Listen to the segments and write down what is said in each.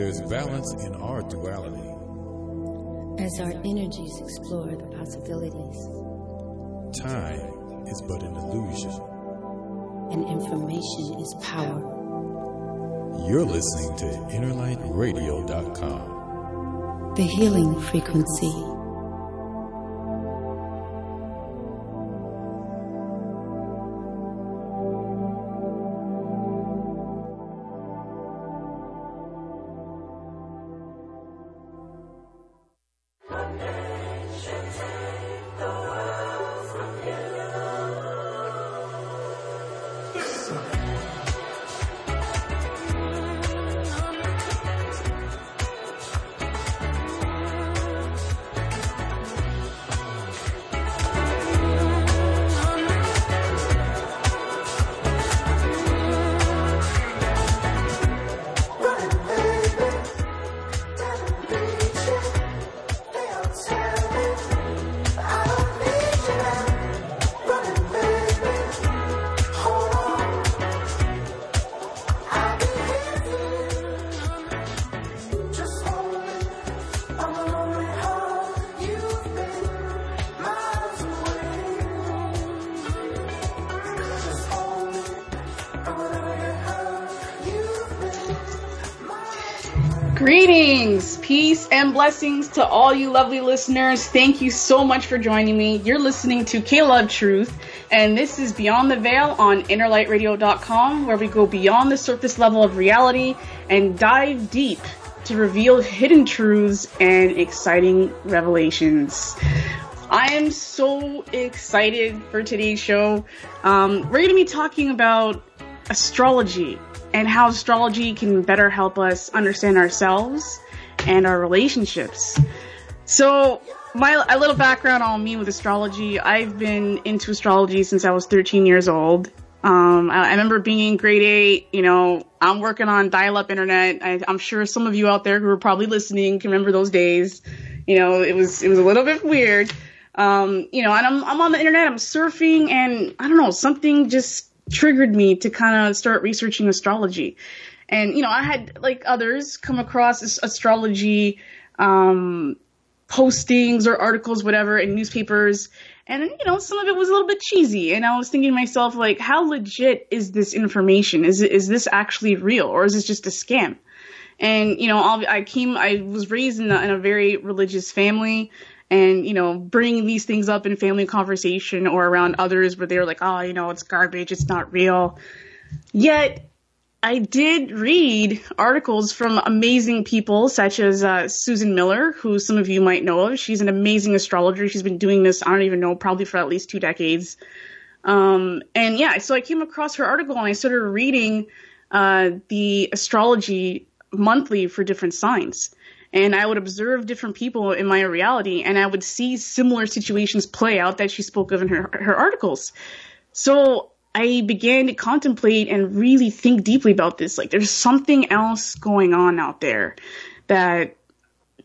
there's balance in our duality. As our energies explore the possibilities. Time is but an illusion. And information is power. You're listening to InnerLightRadio.com. The healing frequency. To all you lovely listeners. Thank you so much for joining me. You're listening to K-Love Truth, and this is Beyond the Veil on InnerLightRadio.com, where we go beyond the surface level of reality and dive deep to reveal hidden truths and exciting revelations. I am so excited for today's show. Um, we're going to be talking about astrology and how astrology can better help us understand ourselves and our relationships. So, my a little background on me with astrology. I've been into astrology since I was 13 years old. Um, I, I, remember being in grade eight. You know, I'm working on dial-up internet. I, I'm sure some of you out there who are probably listening can remember those days. You know, it was it was a little bit weird. Um, you know, and I'm I'm on the internet. I'm surfing, and I don't know, something just triggered me to kind of start researching astrology. And, you know, I had, like others, come across astrology, um, postings or articles, whatever, in newspapers. And, you know, some of it was a little bit cheesy. And I was thinking to myself, like, how legit is this information? Is is this actually real or is this just a scam? And, you know, I came, I was raised in a, in a very religious family and you know bringing these things up in family conversation or around others where they're like oh you know it's garbage it's not real yet I did read articles from amazing people such as uh, Susan Miller, who some of you might know of. She's an amazing astrologer. She's been doing this, I don't even know, probably for at least two decades. Um, and yeah, so I came across her article and I started reading uh, the astrology monthly for different signs. And I would observe different people in my reality and I would see similar situations play out that she spoke of in her, her articles. So I began to contemplate and really think deeply about this. Like, there's something else going on out there that,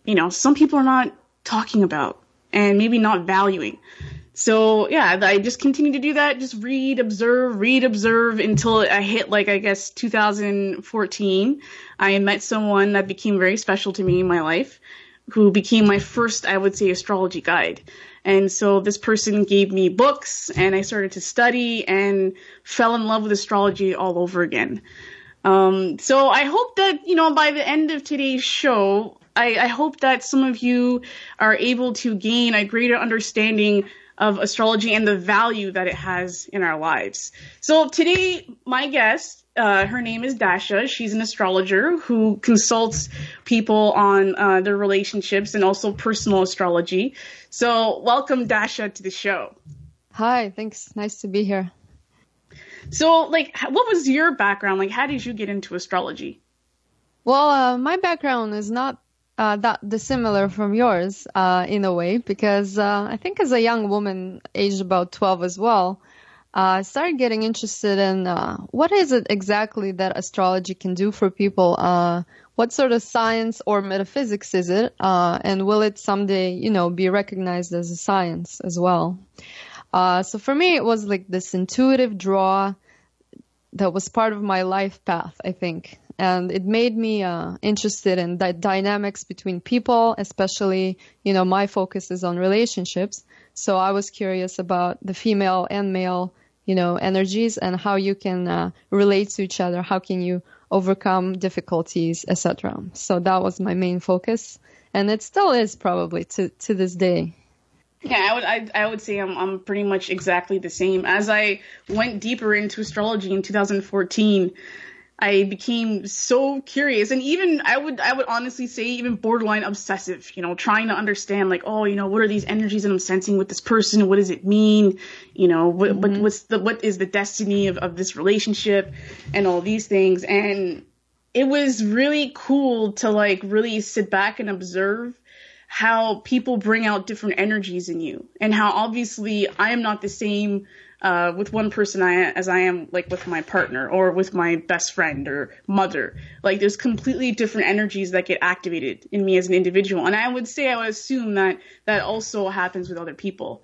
you know, some people are not talking about and maybe not valuing. So yeah, I just continued to do that. Just read, observe, read, observe until I hit like, I guess 2014. I met someone that became very special to me in my life who became my first, I would say, astrology guide. And so this person gave me books and I started to study and fell in love with astrology all over again. Um, so I hope that, you know, by the end of today's show, I, I hope that some of you are able to gain a greater understanding of astrology and the value that it has in our lives. So today, my guest uh, her name is Dasha. She's an astrologer who consults people on uh, their relationships and also personal astrology. So, welcome, Dasha, to the show. Hi, thanks. Nice to be here. So, like, what was your background? Like, how did you get into astrology? Well, uh, my background is not uh, that dissimilar from yours uh, in a way because uh, I think as a young woman, aged about 12 as well, I uh, started getting interested in uh, what is it exactly that astrology can do for people. Uh, what sort of science or metaphysics is it, and will it someday, you know, be recognized as a science as well? So for me, it was like this intuitive draw that was part of my life path, I think. and it made me uh, interested in the dynamics between people, especially you know my focus is on relationships. So I was curious about the female and male you know energies and how you can uh, relate to each other. How can you overcome difficulties, etc. So that was my main focus, and it still is probably to to this day. Yeah, I would I, I would say I'm I'm pretty much exactly the same. As I went deeper into astrology in 2014, I became so curious and even I would I would honestly say even borderline obsessive, you know, trying to understand like, oh, you know, what are these energies that I'm sensing with this person? What does it mean? You know, what, mm-hmm. what what's the what is the destiny of, of this relationship and all these things. And it was really cool to like really sit back and observe how people bring out different energies in you and how obviously I am not the same uh, with one person I, as I am like with my partner or with my best friend or mother. Like there's completely different energies that get activated in me as an individual. And I would say, I would assume that that also happens with other people.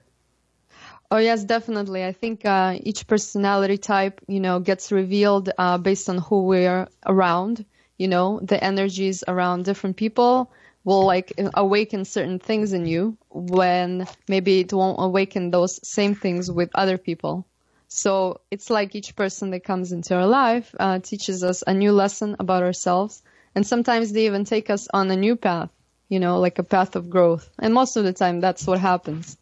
Oh yes, definitely. I think uh, each personality type, you know, gets revealed uh, based on who we're around. You know, the energies around different people will like awaken certain things in you when maybe it won't awaken those same things with other people. So it's like each person that comes into our life uh, teaches us a new lesson about ourselves, and sometimes they even take us on a new path, you know, like a path of growth. And most of the time, that's what happens,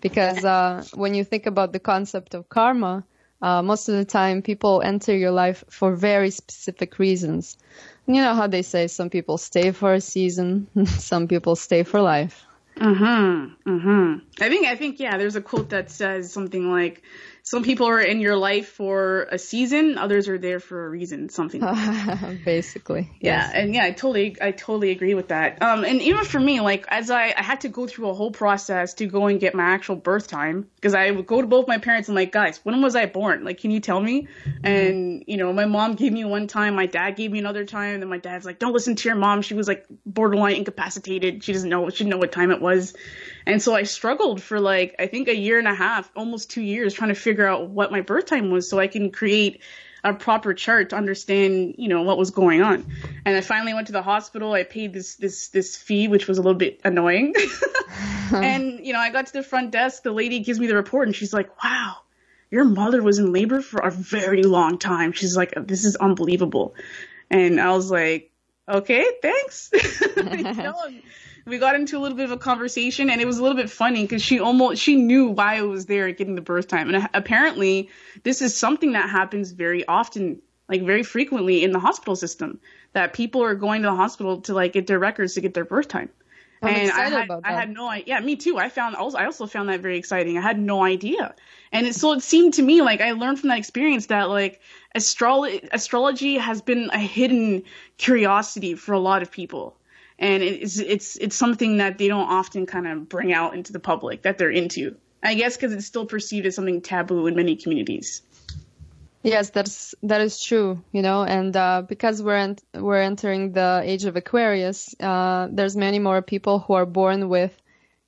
because uh, when you think about the concept of karma, uh, most of the time people enter your life for very specific reasons. You know how they say some people stay for a season, some people stay for life. Mhm. Mhm. I think I think yeah, there's a quote that says something like some people are in your life for a season, others are there for a reason, something. Like Basically. Yeah, yes. and yeah, I totally, I totally agree with that. Um, and even for me, like as I, I had to go through a whole process to go and get my actual birth time because I would go to both my parents and like, guys, when was I born? Like, can you tell me? Mm-hmm. And you know, my mom gave me one time, my dad gave me another time, and my dad's like, don't listen to your mom. She was like borderline incapacitated. She doesn't know, she didn't know what time it was. And so I struggled for like, I think a year and a half, almost two years trying to figure out what my birth time was so I can create a proper chart to understand, you know, what was going on. And I finally went to the hospital. I paid this, this, this fee, which was a little bit annoying. and, you know, I got to the front desk. The lady gives me the report and she's like, wow, your mother was in labor for a very long time. She's like, this is unbelievable. And I was like, okay, thanks. you know, we got into a little bit of a conversation and it was a little bit funny because she almost she knew why I was there getting the birth time and uh, apparently this is something that happens very often like very frequently in the hospital system that people are going to the hospital to like get their records to get their birth time I'm and I had, I had no idea. Yeah, me too. I found also I also found that very exciting. I had no idea, and it, so it seemed to me like I learned from that experience that like astrology astrology has been a hidden curiosity for a lot of people and it's it's it's something that they don't often kind of bring out into the public that they're into. I guess because it's still perceived as something taboo in many communities. Yes, that's that is true. You know, and uh, because we're ent- we're entering the age of Aquarius, uh, there's many more people who are born with,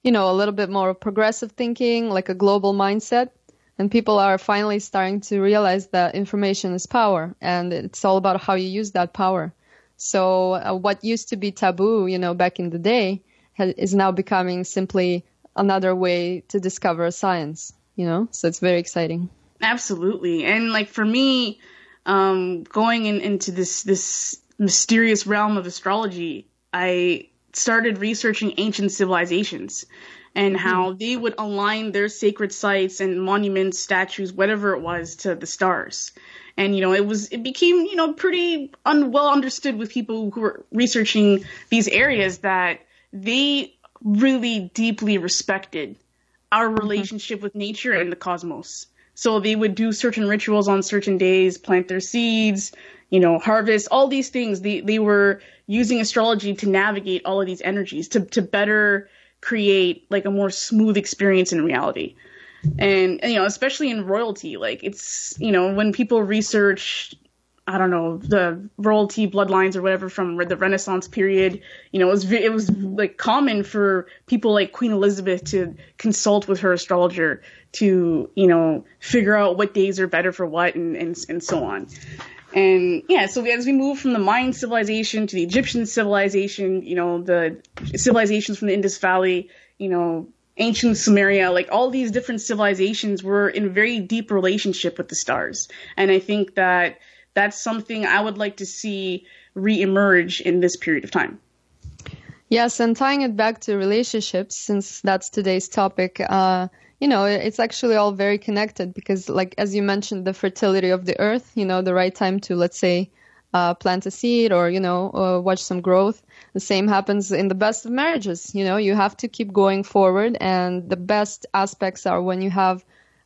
you know, a little bit more progressive thinking, like a global mindset, and people are finally starting to realize that information is power, and it's all about how you use that power. So uh, what used to be taboo, you know, back in the day, ha- is now becoming simply another way to discover science. You know, so it's very exciting. Absolutely, and like for me, um, going in, into this this mysterious realm of astrology, I started researching ancient civilizations and mm-hmm. how they would align their sacred sites and monuments, statues, whatever it was, to the stars and you know it was it became you know pretty un- well understood with people who were researching these areas that they really deeply respected our mm-hmm. relationship with nature and the cosmos. So they would do certain rituals on certain days, plant their seeds, you know, harvest, all these things. They they were using astrology to navigate all of these energies to to better create like a more smooth experience in reality and, you know especially in royalty like it's you know when people research I don't know the royalty bloodlines or whatever from the Renaissance period. You know, it was it was like common for people like Queen Elizabeth to consult with her astrologer to you know figure out what days are better for what and and, and so on. And yeah, so as we move from the Mayan civilization to the Egyptian civilization, you know, the civilizations from the Indus Valley, you know, ancient Sumeria, like all these different civilizations were in very deep relationship with the stars. And I think that that's something I would like to see re-emerge in this period of time. Yes, and tying it back to relationships, since that's today's topic, uh, you know, it's actually all very connected because, like, as you mentioned, the fertility of the earth, you know, the right time to, let's say, uh, plant a seed or, you know, uh, watch some growth. The same happens in the best of marriages. You know, you have to keep going forward, and the best aspects are when you have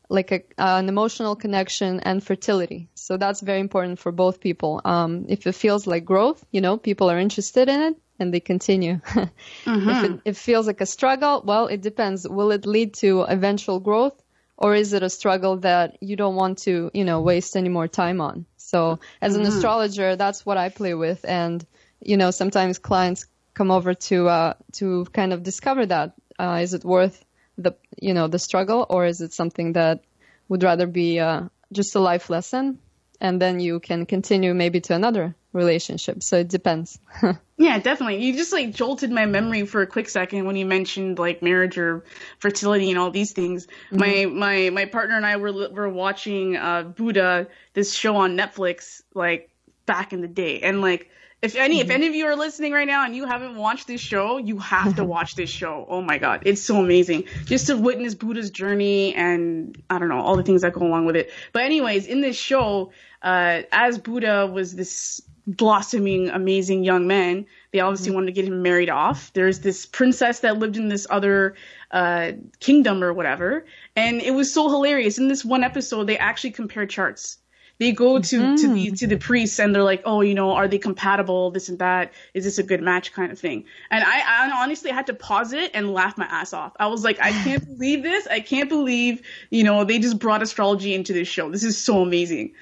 like a, an emotional connection and fertility. So that's very important for both people. Um, if it feels like growth, you know, people are interested in it and they continue. mm-hmm. If it, it feels like a struggle, well, it depends. Will it lead to eventual growth or is it a struggle that you don't want to, you know, waste any more time on? So as an mm-hmm. astrologer, that's what I play with. And, you know, sometimes clients come over to, uh, to kind of discover that. Uh, is it worth the you know the struggle, or is it something that would rather be uh, just a life lesson, and then you can continue maybe to another relationship. So it depends. yeah, definitely. You just like jolted my memory for a quick second when you mentioned like marriage or fertility and all these things. Mm-hmm. My my my partner and I were were watching uh, Buddha, this show on Netflix, like back in the day, and like if any, mm-hmm. if any of you are listening right now and you haven't watched this show, you have to watch this show. Oh my god, it's so amazing just to witness Buddha's journey and I don't know all the things that go along with it. But anyways, in this show, uh, as Buddha was this blossoming, amazing young man, they obviously mm-hmm. wanted to get him married off. There's this princess that lived in this other uh, kingdom or whatever, and it was so hilarious. In this one episode, they actually compare charts they go to mm-hmm. to the to the priests and they're like, oh, you know, are they compatible? This and that. Is this a good match? Kind of thing. And I, I honestly had to pause it and laugh my ass off. I was like, I can't believe this. I can't believe you know they just brought astrology into this show. This is so amazing.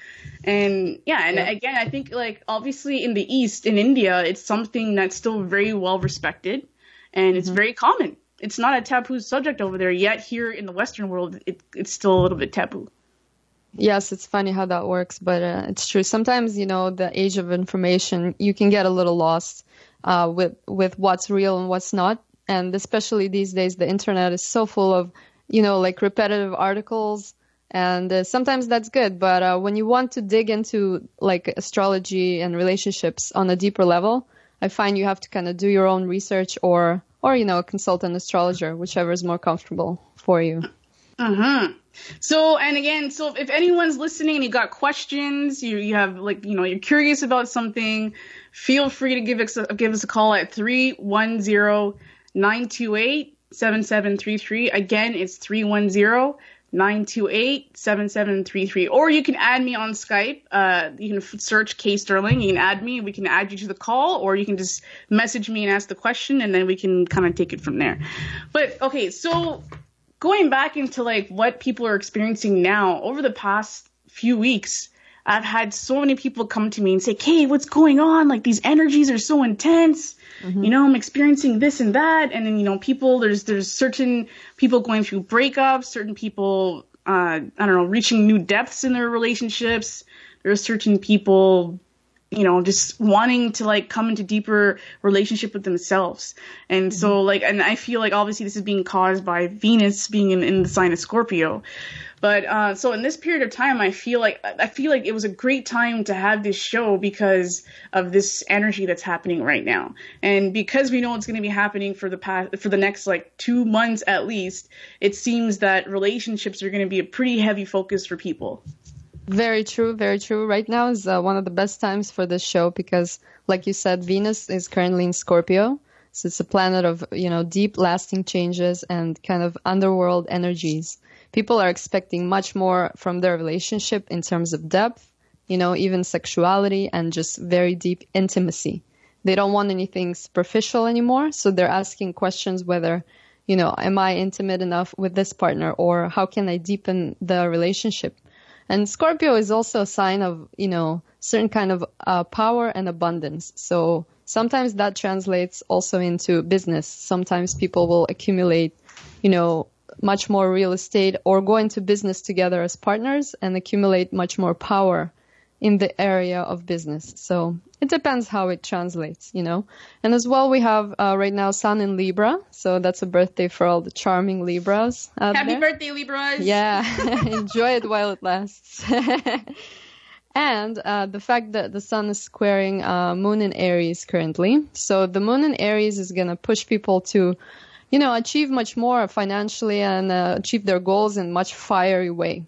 And yeah, and yeah. again, I think like obviously in the East, in India, it's something that's still very well respected, and it's mm-hmm. very common. It's not a taboo subject over there yet. Here in the Western world, it, it's still a little bit taboo. Yes, it's funny how that works, but uh, it's true. Sometimes, you know, the age of information, you can get a little lost uh, with with what's real and what's not. And especially these days, the internet is so full of, you know, like repetitive articles, and uh, sometimes that's good. But uh, when you want to dig into like astrology and relationships on a deeper level, I find you have to kind of do your own research or or you know consult an astrologer, whichever is more comfortable for you. Mm-hmm. So, and again, so if anyone's listening and you got questions, you, you have like, you know, you're curious about something, feel free to give us a, give us a call at 310-928-7733. Again, it's 310-928-7733. Or you can add me on Skype. Uh, you can search K Sterling. You can add me. We can add you to the call, or you can just message me and ask the question, and then we can kind of take it from there. But okay, so going back into like what people are experiencing now over the past few weeks i've had so many people come to me and say hey what's going on? Like these energies are so intense. Mm-hmm. you know i'm experiencing this and that. And then you know people there's there's certain people going through breakups certain people uh, i don't know reaching new depths in their relationships. There's certain people you know, just wanting to like come into deeper relationship with themselves. And mm-hmm. so like, and I feel like obviously this is being caused by Venus being in, in the sign of Scorpio. But uh, so in this period of time, I feel like I feel like it was a great time to have this show because of this energy that's happening right now, and because we know it's going to be happening for the past for the next like two months at least. It seems that relationships are going to be a pretty heavy focus for people. Very true, very true. Right now is uh, one of the best times for this show because, like you said, Venus is currently in Scorpio. So it's a planet of, you know, deep lasting changes and kind of underworld energies. People are expecting much more from their relationship in terms of depth, you know, even sexuality and just very deep intimacy. They don't want anything superficial anymore. So they're asking questions whether, you know, am I intimate enough with this partner or how can I deepen the relationship? And Scorpio is also a sign of, you know, certain kind of uh, power and abundance. So sometimes that translates also into business. Sometimes people will accumulate, you know, much more real estate or go into business together as partners and accumulate much more power in the area of business. So it depends how it translates, you know. And as well, we have uh, right now Sun in Libra, so that's a birthday for all the charming Libras. Happy there. birthday, Libras! Yeah, enjoy it while it lasts. and uh, the fact that the sun is squaring uh, moon in Aries currently. So the moon in Aries is going to push people to, you know, achieve much more financially and uh, achieve their goals in much fiery way.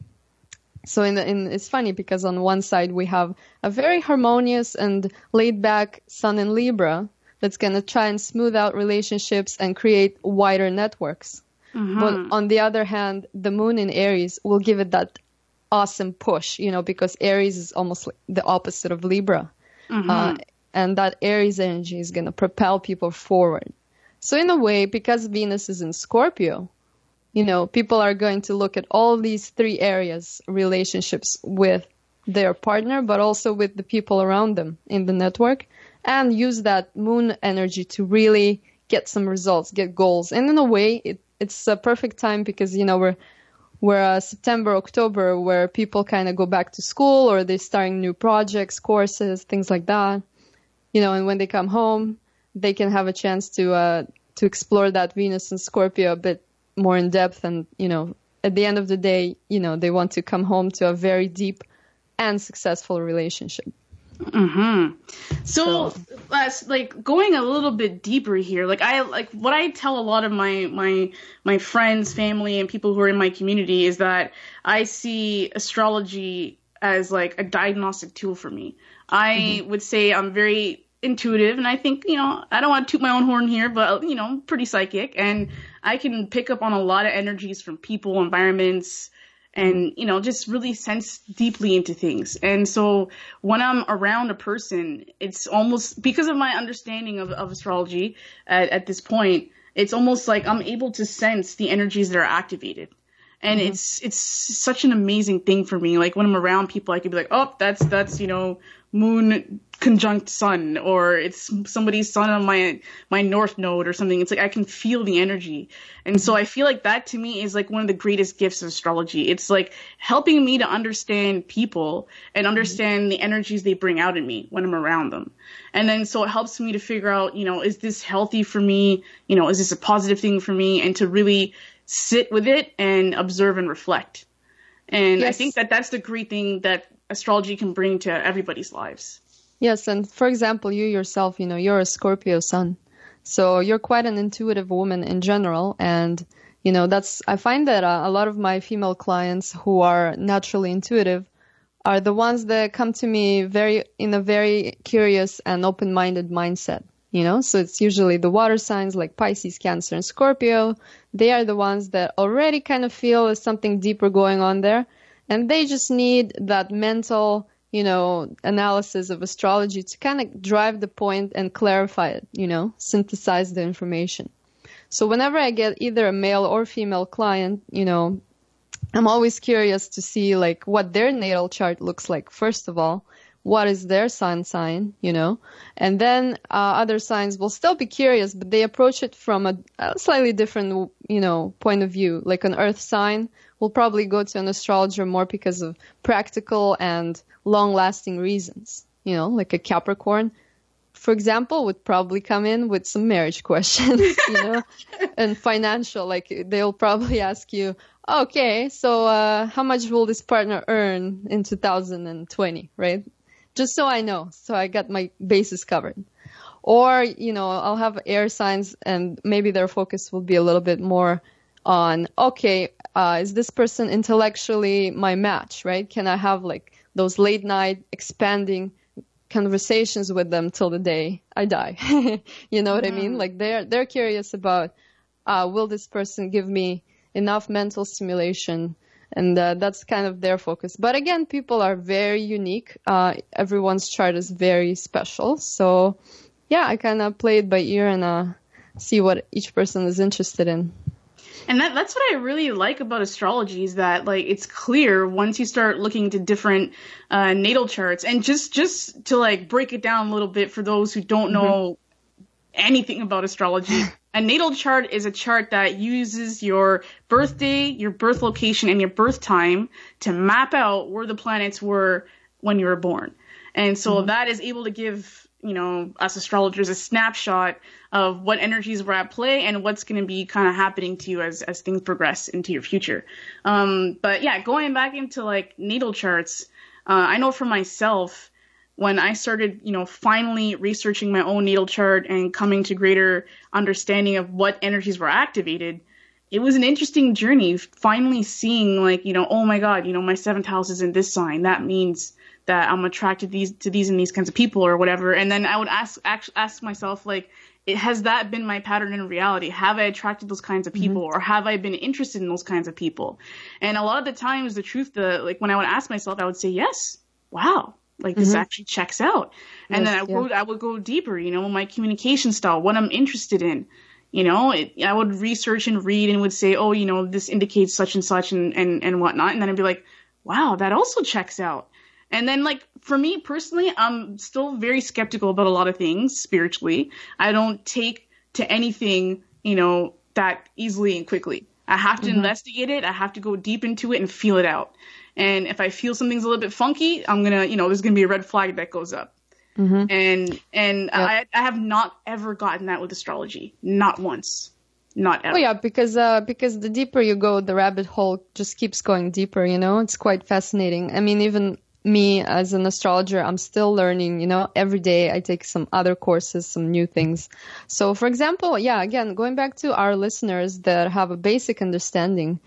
So in, the, in it's funny because on one side we have a very harmonious and laid back sun in Libra that's going to try and smooth out relationships and create wider networks. But on the other hand, the moon in Aries will give it that awesome push, you know, because Aries is almost like the opposite of Libra. Uh, and that Aries energy is going to propel people forward. So in a way, because Venus is in Scorpio, you know, people are going to look at all these three areas, relationships with their partner, but also with the people around them in the network and use that moon energy to really get some results, get goals. And in a way, it, it's a perfect time because, you know, we're, we're uh, September, October, where people kind of go back to school or they're starting new projects, courses, things like that. You know, and when they come home, they can have a chance to, uh, to explore that Venus and Scorpio a bit more in depth. And, you know, at the end of the day, you know, they want to come home to a very deep and successful relationship. So, uh, like going a little bit deeper here, like I like what I tell a lot of my my my friends, family, and people who are in my community is that I see astrology as like a diagnostic tool for me. I would say I'm very intuitive, and I think you know I don't want to toot my own horn here, but you know I'm pretty psychic, and I can pick up on a lot of energies from people, environments, and you know just really sense deeply into things. And so when i'm around a person it's almost because of my understanding of, of astrology at, at this point it's almost like i'm able to sense the energies that are activated. And mm-hmm. it's it's such an amazing thing for me. Like when i'm around people i could be like oh that's that's you know moon conjunct sun or it's somebody's sun on my my north node or something. It's like i can feel the energy. And so i feel like that to me is like one of the greatest gifts of astrology. It's like helping me to understand people and understand the energies they bring out in me when i'm around them. And then so it helps me to figure out you know is this healthy for me? You know is this a positive thing for me? And to really sit with it and observe and reflect. And i think that that's the great thing that astrology can bring to everybody's lives Yes, and for example, you yourself, you know, you're a Scorpio sun. So you're quite an intuitive woman in general. And, you know, that's, I find that uh, a lot of my female clients who are naturally intuitive are the ones that come to me very, in a very curious and open-minded mindset. You know, so it's usually the water signs like Pisces, Cancer, and Scorpio. They are the ones that already kind of feel there's something deeper going on there. And they just need that mental, you know, analysis of astrology to kind of drive the point and clarify it, you know, synthesize the information. So whenever I get either a male or female client, you know, I'm always curious to see like what their natal chart looks like. First of all, what is their sun sign, you know, and then uh, other signs will still be curious, but they approach it from a, a slightly different, you know, point of view. Like an earth sign will probably go to an astrologer more because of practical and long-lasting reasons, you know, like a Capricorn for example, would probably come in with some marriage questions, you know, and financial. Like they'll probably ask you, okay, so uh, how much will this partner earn in 2020, right? Just so I know, so I got my bases covered. Or, you know, I'll have air signs and maybe their focus will be a little bit more on, okay, uh, is this person intellectually my match, right? Can I have like those late night expanding conversations with them till the day I die. you know what I mean? Like they're they're curious about uh, will this person give me enough mental stimulation, and uh, that's kind of their focus. But again, people are very unique. Uh, everyone's chart is very special. So yeah, I kind of play it by ear and uh, see what each person is interested in. And that that's what I really like about astrology is that like it's clear once you start looking to different uh, natal charts and just just to like break it down a little bit for those who don't know anything about astrology. A natal chart is a chart that uses your birthday, your birth location, and your birth time to map out where the planets were when you were born. And so that is able to give, you know, us astrologers a snapshot of what energies were at play and what's going to be kind of happening to you as, as things progress into your future. Um, but yeah, going back into like natal charts, uh, I know for myself, when I started, you know, finally researching my own natal chart and coming to greater understanding of what energies were activated, it was an interesting journey finally seeing like, you know, oh my God, you know, my seventh house is in this sign. That means that I'm attracted these to these and these kinds of people or whatever. And then I would ask ask, ask myself like, it, has that been my pattern in reality? Have I attracted those kinds of people, mm-hmm. or have I been interested in those kinds of people? And a lot of the times, the truth, the like when I would ask myself, I would say yes. Wow, like this mm-hmm. actually checks out. And then I yeah. would I would go deeper, you know, my communication style, what I'm interested in. You know, it, I would research and read and would say, oh, you know, this indicates such and such and, and, and whatnot. And then I'd be like, wow, that also checks out. And then, like, for me personally, I'm still very skeptical about a lot of things spiritually. I don't take to anything, you know, that easily and quickly. I have to investigate it. I have to go deep into it and feel it out. And if I feel something's a little bit funky, I'm gonna, you know, there's gonna be a red flag that goes up. And and I I have not ever gotten that with astrology, not once, not ever. Oh yeah, because uh, because the deeper you go, the rabbit hole just keeps going deeper. You know, it's quite fascinating. I mean, even me as an astrologer, I'm still learning. You know, every day I take some other courses, some new things. So, for example, yeah, again, going back to our listeners that have a basic understanding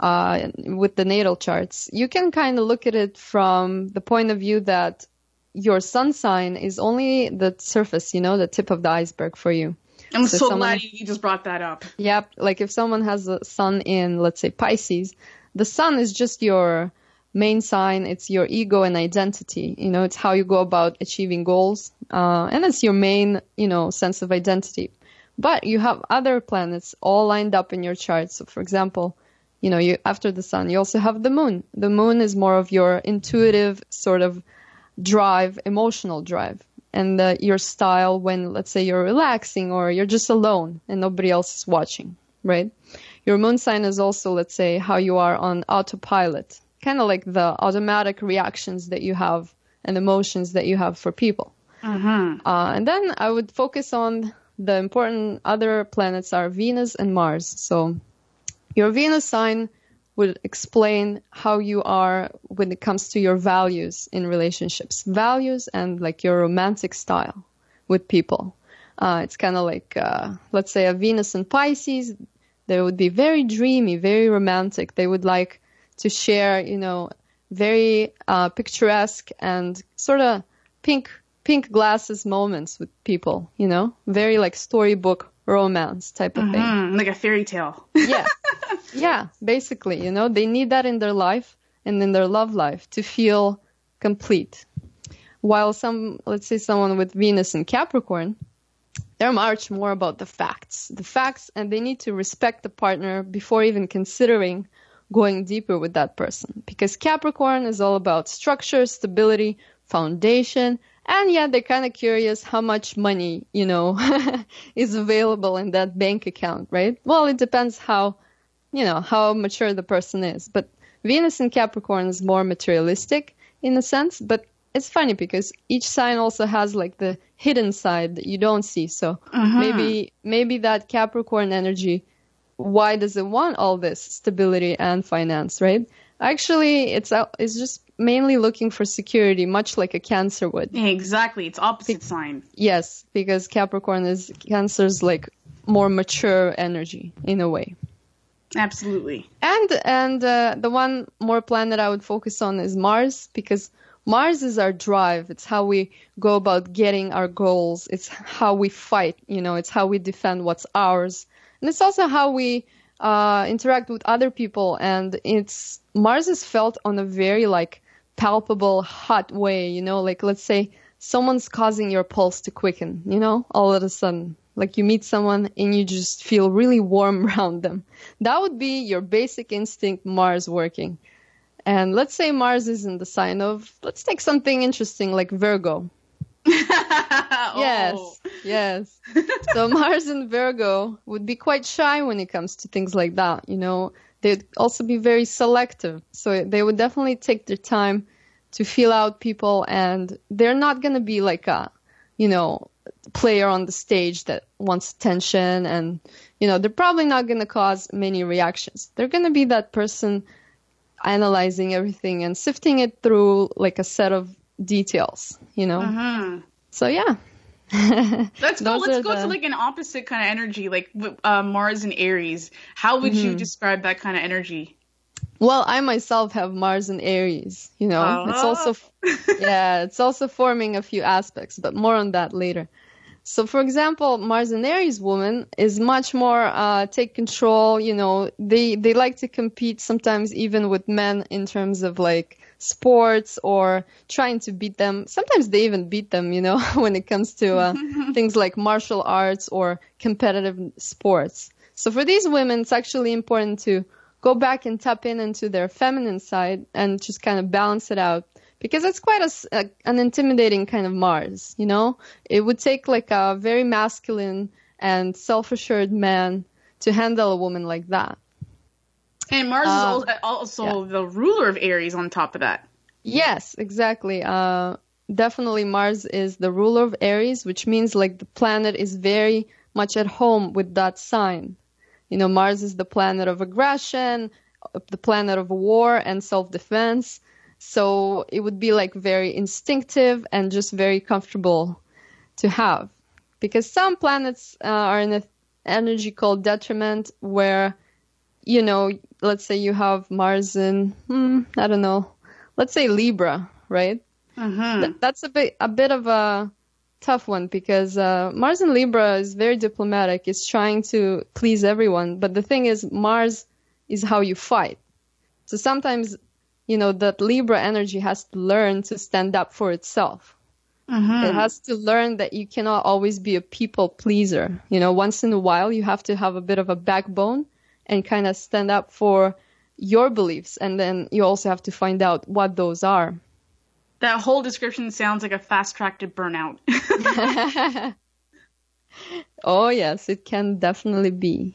uh, with the natal charts, you can kind of look at it from the point of view that your sun sign is only the surface, you know, the tip of the iceberg for you. I'm so so, someone- glad you you just brought that up. Yep. Like if someone has a sun in, let's say, Pisces, the sun is just your main sign. It's your ego and identity. You know, it's how you go about achieving goals. Uh, and it's your main, you know, sense of identity. But you have other planets all lined up in your chart. So for example, you know, you, after the sun, you also have the moon. The moon is more of your intuitive sort of drive, emotional drive, and uh, your style when, let's say, you're relaxing or you're just alone and nobody else is watching, right? Your moon sign is also, let's say, how you are on autopilot, kind of like the automatic reactions that you have and emotions that you have for people. Uh, and then I would focus on the important other planets are Venus and Mars. So your Venus sign would explain how you are when it comes to your values in relationships, values and like your romantic style with people. Uh, it's kind of like, uh, let's say, a Venus and Pisces. They would be very dreamy, very romantic. They would like to share, you know, very uh, picturesque and sort of pink pink glasses moments with people. You know, very like storybook romance type of thing. Mm, like a fairy tale. yeah. Yeah basically you know? They need that in their life and in their love life to feel complete. While some let's say someone with venus in capricorn they're much more about the facts. The facts and they need to respect the partner before even considering going deeper with that person. Because capricorn is all about structure stability foundation and yeah they're kind of curious how much money you know is available in that bank account right? Well it depends how you know how mature the person is. But venus in capricorn is more materialistic in a sense but it's funny because each sign also has like the hidden side that you don't see. So uh-huh. maybe maybe that capricorn energy why does it want all this stability and finance right actually it's it's just mainly looking for security much like a cancer would exactly. It's opposite sign. yes because capricorn is cancer's like more mature energy in a way Absolutely. and and uh, the one more planet I would focus on is Mars because Mars is our drive. It's how we go about getting our goals. It's how we fight. You know, it's how we defend what's ours, and it's also how we uh, interact with other people. And it's Mars is felt on a very like palpable, hot way. You know, like let's say someone's causing your pulse to quicken. You know, all of a sudden. Like you meet someone and you just feel really warm around them. That would be your basic instinct Mars working. And let's say Mars is in the sign of, let's take something interesting like Virgo. Yes, Oh. yes. so Mars and Virgo would be quite shy when it comes to things like that. You know, they'd also be very selective. So they would definitely take their time to feel out people, and they're not gonna be like a, you know, player on the stage that wants attention, and you know, they're probably not gonna cause many reactions. They're gonna be that person analyzing everything and sifting it through like a set of details, you know. Mhm. So yeah. Let's go. Let's go to like an opposite kind of energy, like uh, Mars and Aries. How would Mm-hmm. you describe that kind of energy? Well, I myself have Mars and Aries, you know. It's Oh. also yeah, it's also forming a few aspects, but more on that later. So, for example, Mars and Aries woman is much more uh, take control. You know, they they like to compete sometimes even with men in terms of like sports or trying to beat them. Sometimes they even beat them. You know, when it comes to uh, things like martial arts or competitive sports. So for these women, it's actually important to go back and tap in into their feminine side and just kind of balance it out because it's quite a a an intimidating kind of Mars, you know? It would take like a very masculine and self-assured man to handle a woman like that. And Mars Uh, is al- also the ruler of Aries. On top of that, Yes, exactly. Uh, definitely Mars is the ruler of Aries, which means like the planet is very much at home with that sign. You know, Mars is the planet of aggression, uh, the planet of war and self-defense. So it would be like very instinctive and just very comfortable to have. Because some planets uh, are in an energy called detriment where, you know, let's say you have Mars in, hmm, I don't know, let's say Libra, right? mm-hmm. Th- that's a bit a bit of a tough one because uh, Mars in Libra is very diplomatic. It's trying to please everyone, but the thing is, Mars is how you fight. So sometimes, you know, that Libra energy has to learn to stand up for itself. Mm-hmm. It has to learn that you cannot always be a people pleaser. You know, once in a while, you have to have a bit of a backbone and kind of stand up for your beliefs, and then you also have to find out what those are. that whole description sounds like a fast track to burnout. Oh yes, it can definitely be.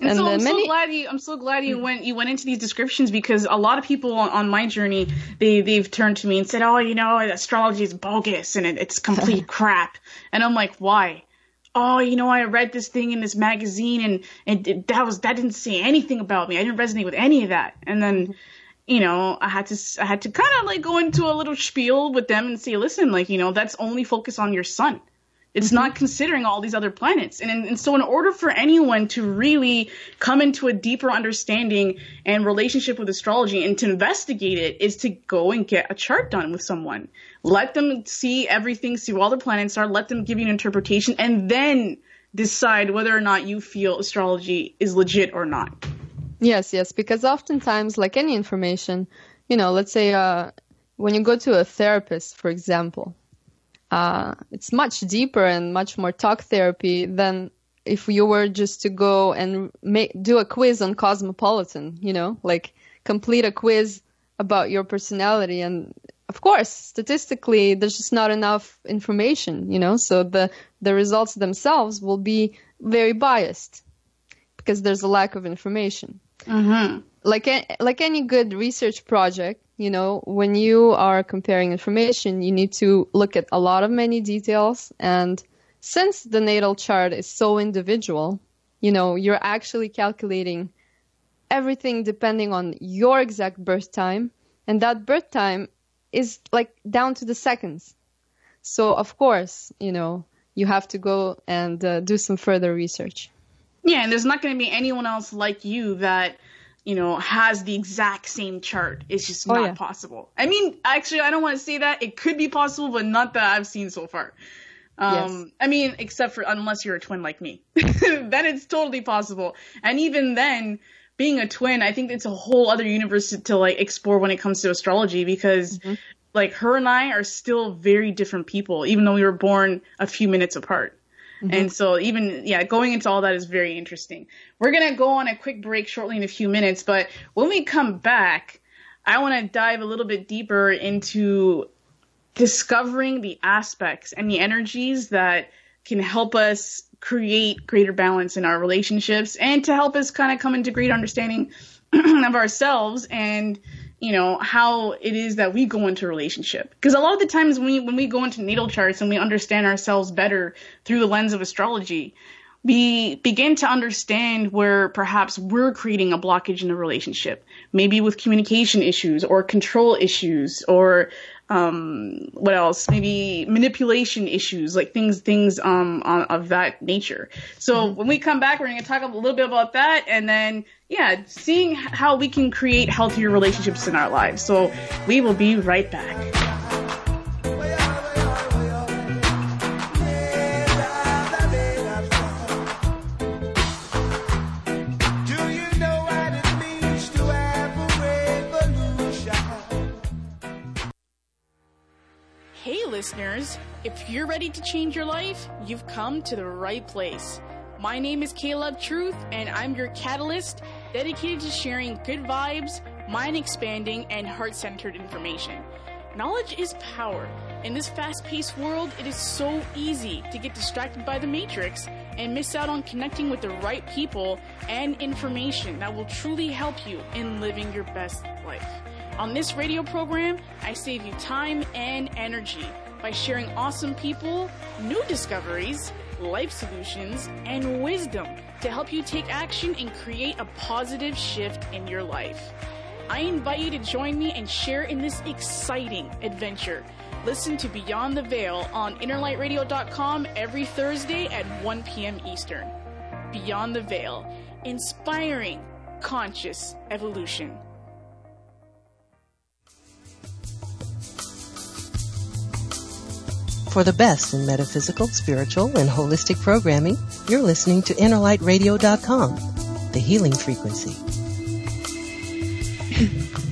And, so I'm many- so glad you I'm so glad you went you went into these descriptions because a lot of people on, on my journey they they've turned to me and said oh you know astrology is bogus and it, it's complete crap and I'm like why oh you know I read this thing in this magazine and and it, that was that didn't say anything about me I didn't resonate with any of that and then you know I had to I had to kind of like go into a little spiel with them and say listen like you know that's only focus on your sun it's not mm-hmm. considering all these other planets. And, and so, in order for anyone to really come into a deeper understanding and relationship with astrology and to investigate it, is to go and get a chart done with someone. Let them see everything, see where all the planets are, let them give you an interpretation, and then decide whether or not you feel astrology is legit or not. Yes, yes, because oftentimes, like any information, you know, let's say uh, when you go to a therapist, for example, uh, it's much deeper and much more talk therapy than if you were just to go and make, do a quiz on Cosmopolitan, you know, like complete a quiz about your personality. And of course, statistically, there's just not enough information, you know, so the, the results themselves will be very biased because there's a lack of information Mm-hmm. like like any good research project, you know, when you are comparing information, you need to look at a lot of many details. And since the natal chart is so individual, you know, you're actually calculating everything depending on your exact birth time, and that birth time is like down to the seconds. So of course, you know, you have to go and uh, do some further research. Yeah, and there's not going to be anyone else like you that, you know, has the exact same chart. It's just Oh, not yeah. possible. I mean, actually, I don't want to say that. It could be possible, but not that I've seen so far. Um, Yes. I mean, except for unless you're a twin like me, then it's totally possible. And even then, being a twin, I think it's a whole other universe to, to like explore when it comes to astrology because, mm-hmm. like, her and I are still very different people, even though we were born a few minutes apart. Mm-hmm. And so even yeah, going into all that is very interesting. We're gonna go on a quick break shortly in a few minutes, but when we come back, I want to dive a little bit deeper into discovering the aspects and the energies that can help us create greater balance in our relationships and to help us kind of come into greater understanding of ourselves and you know how it is that we go into relationship. Because a lot of the times when we when we go into natal charts and we understand ourselves better through the lens of astrology we begin to understand where perhaps we're creating a blockage in a relationship. Maybe with communication issues or control issues or um, what else? Maybe manipulation issues, like things, things um, on, of that nature. So mm-hmm. when we come back, we're going to talk a little bit about that, and then yeah, seeing how we can create healthier relationships in our lives. So we will be right back. Listeners. If you're ready to change your life, you've come to the right place. My name is Caleb Truth, and I'm your catalyst dedicated to sharing good vibes, mind expanding, and heart centered information. Knowledge is power. In this fast paced world, it is so easy to get distracted by the matrix and miss out on connecting with the right people and information that will truly help you in living your best life. On this radio program, I save you time and energy by sharing awesome people, new discoveries, life solutions, and wisdom to help you take action and create a positive shift in your life. I invite you to join me and share in this exciting adventure. Listen to Beyond the Veil on innerlightradio.com every Thursday at 1 p.m. Eastern. Beyond the Veil, inspiring conscious evolution. For the best in metaphysical, spiritual, and holistic programming, you're listening to InnerlightRadio.com, the healing frequency.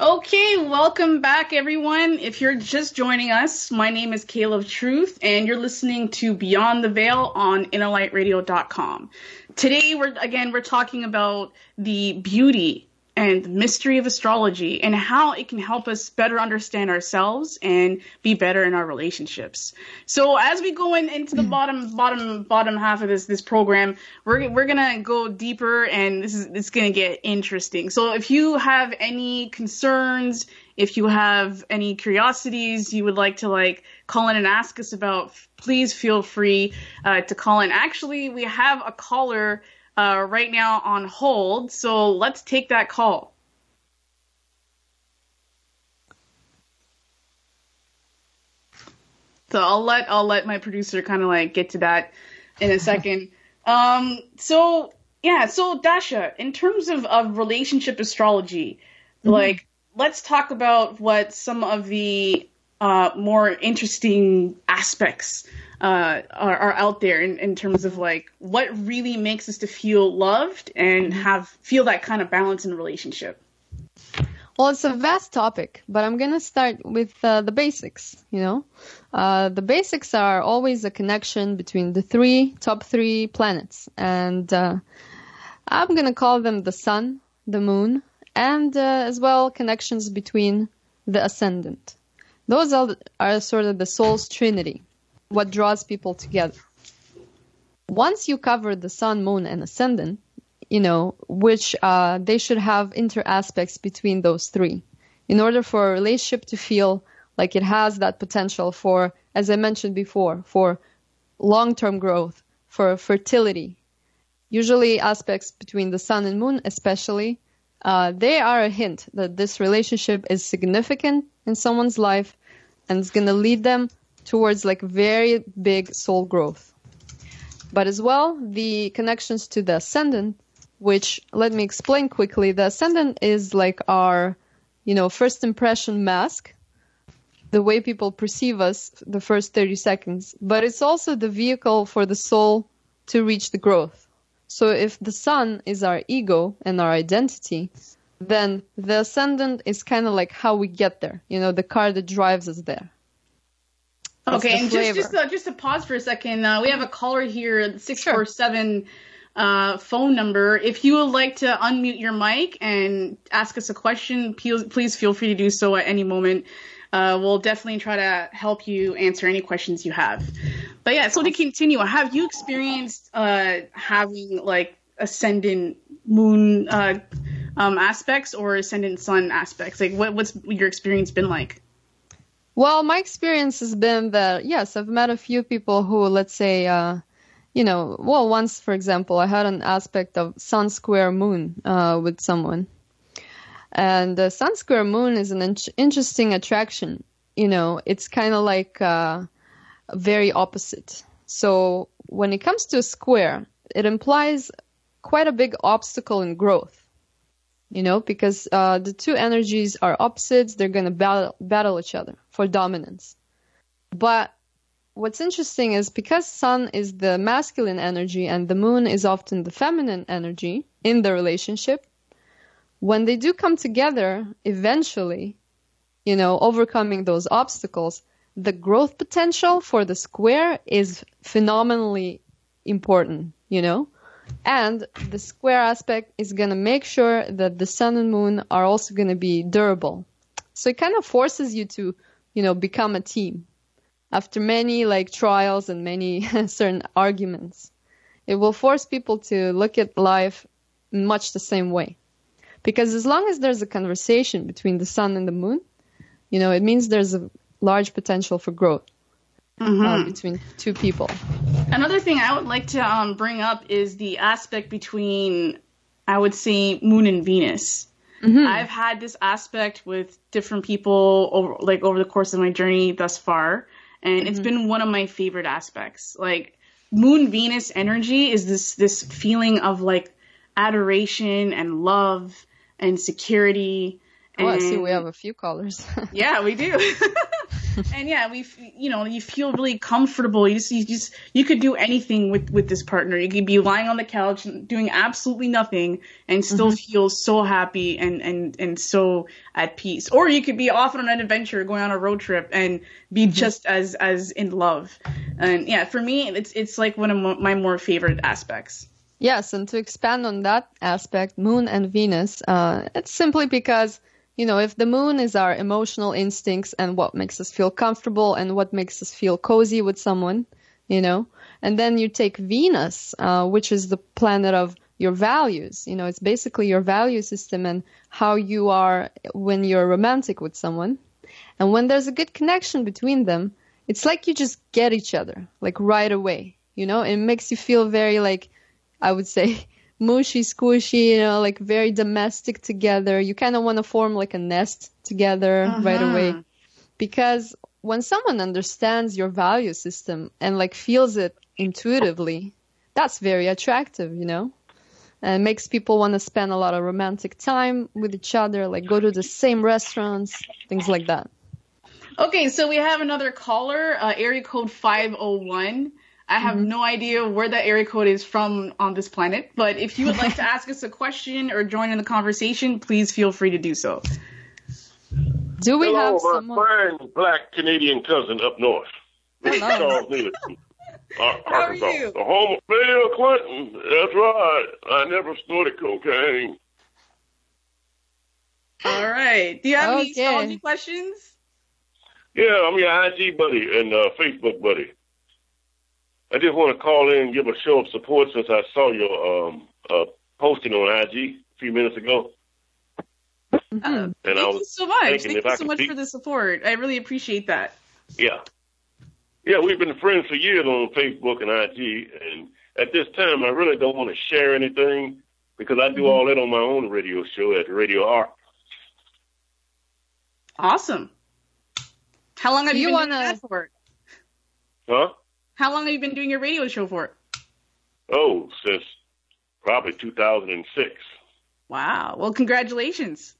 Okay, welcome back, everyone. If you're just joining us, my name is Caleb Truth, and you're listening to Beyond the Veil on InnerlightRadio.com. Today, we're again we're talking about the beauty and the mystery of astrology and how it can help us better understand ourselves and be better in our relationships. So as we go in, into the mm. bottom bottom bottom half of this this program, we're we're gonna go deeper and this is it's gonna get interesting. So if you have any concerns, if you have any curiosities you would like to like call in and ask us about, please feel free uh, to call in. Actually, we have a caller uh, right now on hold. So let's take that call. So I'll let I'll let my producer kind of like get to that in a second. um, so yeah, so Dasha, in terms of, of relationship astrology, mm-hmm. like let's talk about what some of the uh, more interesting aspects uh, are, are, out there in, in terms of like what really makes us to feel loved and have feel that kind of balance in a relationship. Well, it's a vast topic, but I'm gonna start with uh, the basics. You know, uh, the basics are always a connection between the three top three planets, and uh, I'm gonna call them the sun, the moon, and uh, as well connections between the ascendant. Those are, are sort of the soul's trinity what draws people together. Once you cover the sun, moon, and ascendant, you know, which uh, they should have inter aspects between those three in order for a relationship to feel like it has that potential for, as I mentioned before, for long term growth, for fertility. Usually, aspects between the sun and moon, especially, uh, they are a hint that this relationship is significant in someone's life and it's going to lead them towards like very big soul growth. But as well, the connections to the ascendant, which let me explain quickly. The ascendant is like our, you know, first impression mask, the way people perceive us the first 30 seconds, but it's also the vehicle for the soul to reach the growth. So if the sun is our ego and our identity, then the ascendant is kind of like how we get there, you know, the car that drives us there. Okay, and just just uh, just to pause for a second, uh, we have a caller here, six four seven uh, phone number. If you would like to unmute your mic and ask us a question, please, please feel free to do so at any moment. Uh, we'll definitely try to help you answer any questions you have. But yeah, so to continue, have you experienced uh, having like ascendant moon uh, um, aspects or ascendant sun aspects? Like, what what's your experience been like? Well, my experience has been that yes, I've met a few people who, let's say, uh, you know, well, once, for example, I had an aspect of sun square moon uh, with someone, and sun square moon is an in- interesting attraction. You know, it's kind of like uh, very opposite. So when it comes to a square, it implies quite a big obstacle in growth. You know, because uh, the two energies are opposites, they're going to battle, battle each other for dominance. But what's interesting is because sun is the masculine energy and the moon is often the feminine energy in the relationship, when they do come together, eventually, you know, overcoming those obstacles, the growth potential for the square is phenomenally important, you know? And the square aspect is going to make sure that the sun and moon are also going to be durable. So it kind of forces you to, you know, become a team. After many like trials and many certain arguments, it will force people to look at life much the same way. Because as long as there's a conversation between the sun and the moon, you know, it means there's a large potential for growth uh, between two people. Another thing I would like to um, bring up is the aspect between, I would say, Moon and Venus. I've had this aspect with different people over, like over the course of my journey thus far, and it's been one of my favorite aspects. Like Moon Venus energy is this this feeling of like adoration and love and security. Oh, I see we have a few callers. yeah, we do. and yeah, we, you know, you feel really comfortable. You just, you just, you could do anything with with this partner. You could be lying on the couch and doing absolutely nothing and still feel so happy and and and so at peace. Or you could be off on an adventure, going on a road trip, and be just as as in love. And yeah, for me, it's it's like one of my more favorite aspects. Yes, and to expand on that aspect, Moon and Venus, uh, it's simply because, you know, if the Moon is our emotional instincts and what makes us feel comfortable and what makes us feel cozy with someone, you know, and then you take Venus, uh, which is the planet of your values, you know, it's basically your value system and how you are when you're romantic with someone. And when there's a good connection between them, it's like you just get each other, like right away, you know, it makes you feel very like, I would say mushy, squishy, you know, like very domestic together. You kind of want to form like a nest together right away. Because when someone understands your value system and like feels it intuitively, that's very attractive, you know? And it makes people want to spend a lot of romantic time with each other, like go to the same restaurants, things like that. Okay, so we have another caller, uh, area code 501. I have no idea where that area code is from on this planet, but if you would like to ask us a question or join in the conversation, please feel free to do so. Do we Hello, have my someone? fine black Canadian cousin up north. This is Charles Neely from How are Arkansas. you? The home of Bill Clinton. That's right. I never snorted cocaine. All right. Do you have any Okay. astrology questions? Yeah, I'm your IG buddy and uh, Facebook buddy. I just want to call in and give a show of support since I saw your um, uh, posting on IG a few minutes ago. Uh, And I thank you so much. Thank you so could much speak- for the support. I really appreciate that. Yeah. Yeah, we've been friends for years on Facebook and IG, and at this time, I really don't want to share anything because I do Mm-hmm. all that on my own radio show at Radio Arc. Awesome. How long have Do you, you been doing wanna- that for? Huh? How long have you been doing your radio show for? Oh, since probably 2006. Wow. Well, congratulations.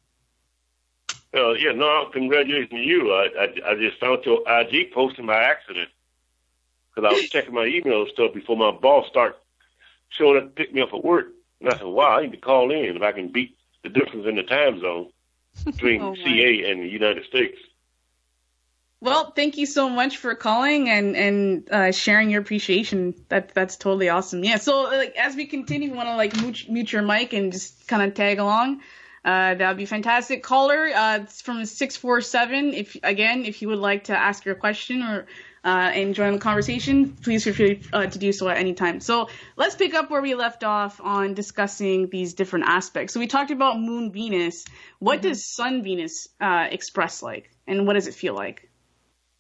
Uh, yeah, no, congratulations to you. I, I, I just found your IG posting by accident because I was checking my email and stuff before my boss started showing up to pick me up at work. And I said, wow, I need to call in if I can beat the difference in the time zone between Oh. CA and the United States. Well, thank you so much for calling and and uh, sharing your appreciation. That that's totally awesome. Yeah. So like as we continue, we want to like mute, mute your mic and just kind of tag along. Uh, that would be fantastic. Caller, uh, it's from six four seven. If again, if you would like to ask your question or uh, and join the conversation, please feel free uh, to do so at any time. So let's pick up where we left off on discussing these different aspects. So we talked about Moon Venus. What Mm-hmm. does Sun Venus uh, express like, and what does it feel like?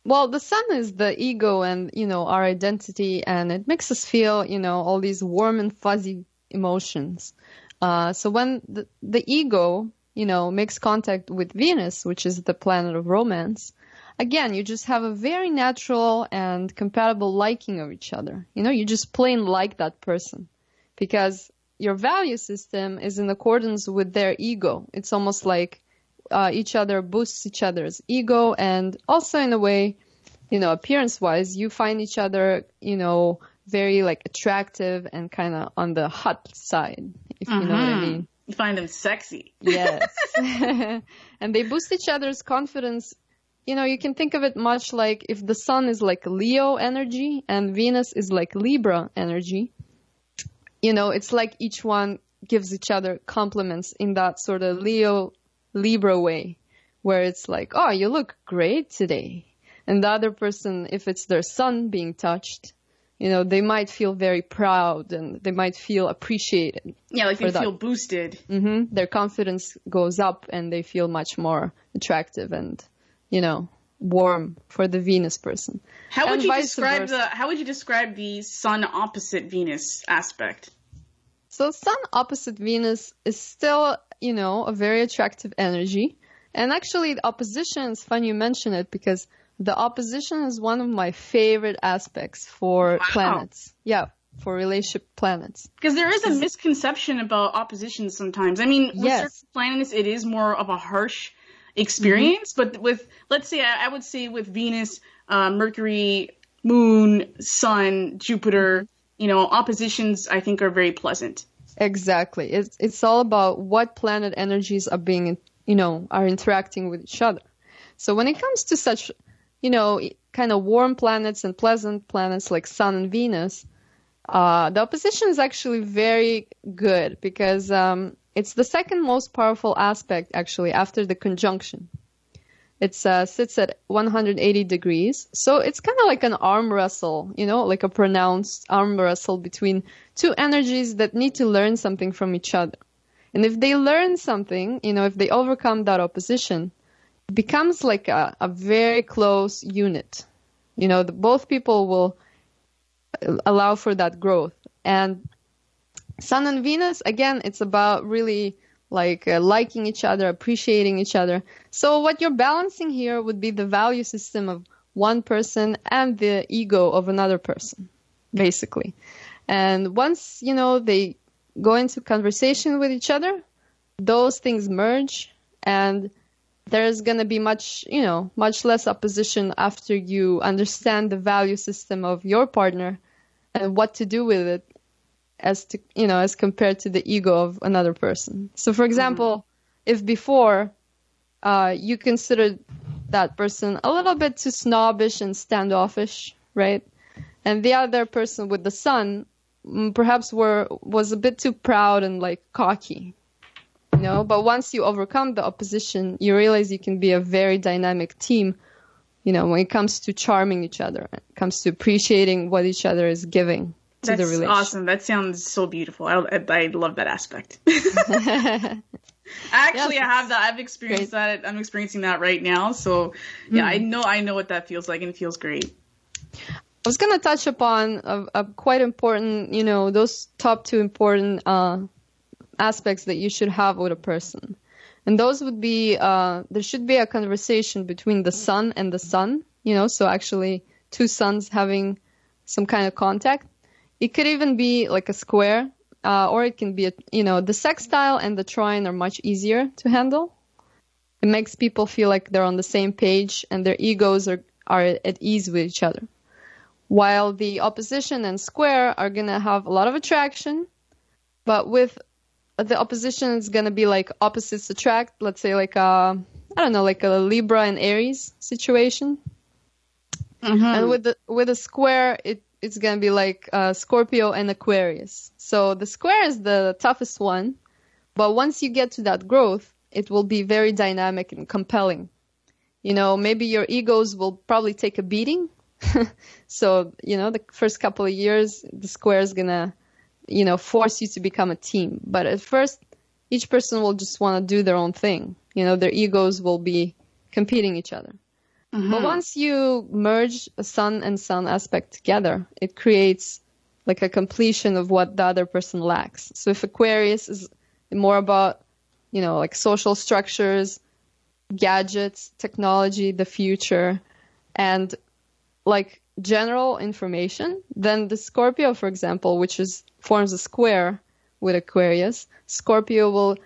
Well, the sun is the ego and, you know, our identity, and it makes us feel, you know, all these warm and fuzzy emotions. Uh, so when the, the ego, you know, makes contact with Venus, which is the planet of romance, again, you just have a very natural and compatible liking of each other. You know, you just plain like that person because your value system is in accordance with their ego. It's almost like uh, each other boosts each other's ego and also in a way you know appearance wise you find each other you know very like attractive and kind of on the hot side if you know what i mean. You find them sexy. yes. And they boost each other's confidence. You know you can think of it much like if the sun is like leo energy and venus is like libra energy you know it's like each one gives each other compliments in that sort of leo libra way where it's like oh you look great today and the other person if it's their sun being touched you know they might feel very proud and they might feel appreciated Yeah, like they that. feel boosted. hmm their confidence goes up and they feel much more attractive and you know warm for the venus person How would And you describe versa. the How would you describe the Sun opposite Venus aspect? So Sun opposite Venus is still, you know, a very attractive energy. And actually the opposition is fun you mention it because the opposition is one of my favorite aspects for Wow. planets. Yeah, for relationship planets. Because there is a misconception about opposition sometimes. I mean, with Yes. certain planets, it is more of a harsh experience. But with, let's say, I, I would say with Venus, uh, Mercury, Moon, Sun, Jupiter, you know, oppositions I think are very pleasant. Exactly. It's it's all about what planet energies are being, you know, are interacting with each other. So when it comes to such, you know, kind of warm planets and pleasant planets like Sun and Venus, uh, the opposition is actually very good because um, it's the second most powerful aspect actually after the conjunction. It uh, sits at 180 degrees, so it's kind of like an arm wrestle, you know, like a pronounced arm wrestle between two energies that need to learn something from each other. And if they learn something, you know, if they overcome that opposition, it becomes like a, a very close unit. You know, the, both people will allow for that growth. And Sun and Venus, again, it's about really like uh, liking each other, appreciating each other. So what you're balancing here would be the value system of one person and the ego of another person, basically. And once, you know, they go into conversation with each other, those things merge and there's going to be much, you know, much less opposition after you understand the value system of your partner and what to do with it as to, you know, as compared to the ego of another person. So for example, if before uh, you considered that person a little bit too snobbish and standoffish, right? And the other person with the sun perhaps were was a bit too proud and like cocky. You know, but once you overcome the opposition, you realize you can be a very dynamic team, you know, when it comes to charming each other, it comes to appreciating what each other is giving to That's the relationship. awesome. That sounds so beautiful. I, I, I love that aspect. Actually, I have that. I've experienced great. that. I'm experiencing that right now. So, yeah, Hmm. I know. I know what that feels like, and it feels great. I was gonna touch upon a, a quite important, you know, those top two important uh, aspects that you should have with a person, and those would be uh, there should be a conversation between the sun and the sun, you know, so actually two suns having some kind of contact. It could even be like a square, uh, or it can be, a, you know, the sextile and the trine are much easier to handle. It makes people feel like they're on the same page and their egos are, are at ease with each other while the opposition and square are going to have a lot of attraction but with the opposition is going to be like opposites attract let's say like a i don't know like a libra and aries situation. And with the with a square it it's going to be like uh, scorpio and aquarius. So the square is the toughest one but once you get to that growth it will be very dynamic and compelling. You know maybe your egos will probably take a beating so, you know, the first couple of years, the square is going to, you know, force you to become a team. But at first, each person will just want to do their own thing. You know, their egos will be competing each other. Mm-hmm. But once you merge a sun and sun aspect together, it creates like a completion of what the other person lacks. So if Aquarius is more about, you know, like social structures, gadgets, technology, the future, and like general information, then the Scorpio, for example, which is forms a square with Aquarius, Scorpio will